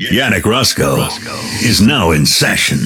Yannick Roscoe is now in session.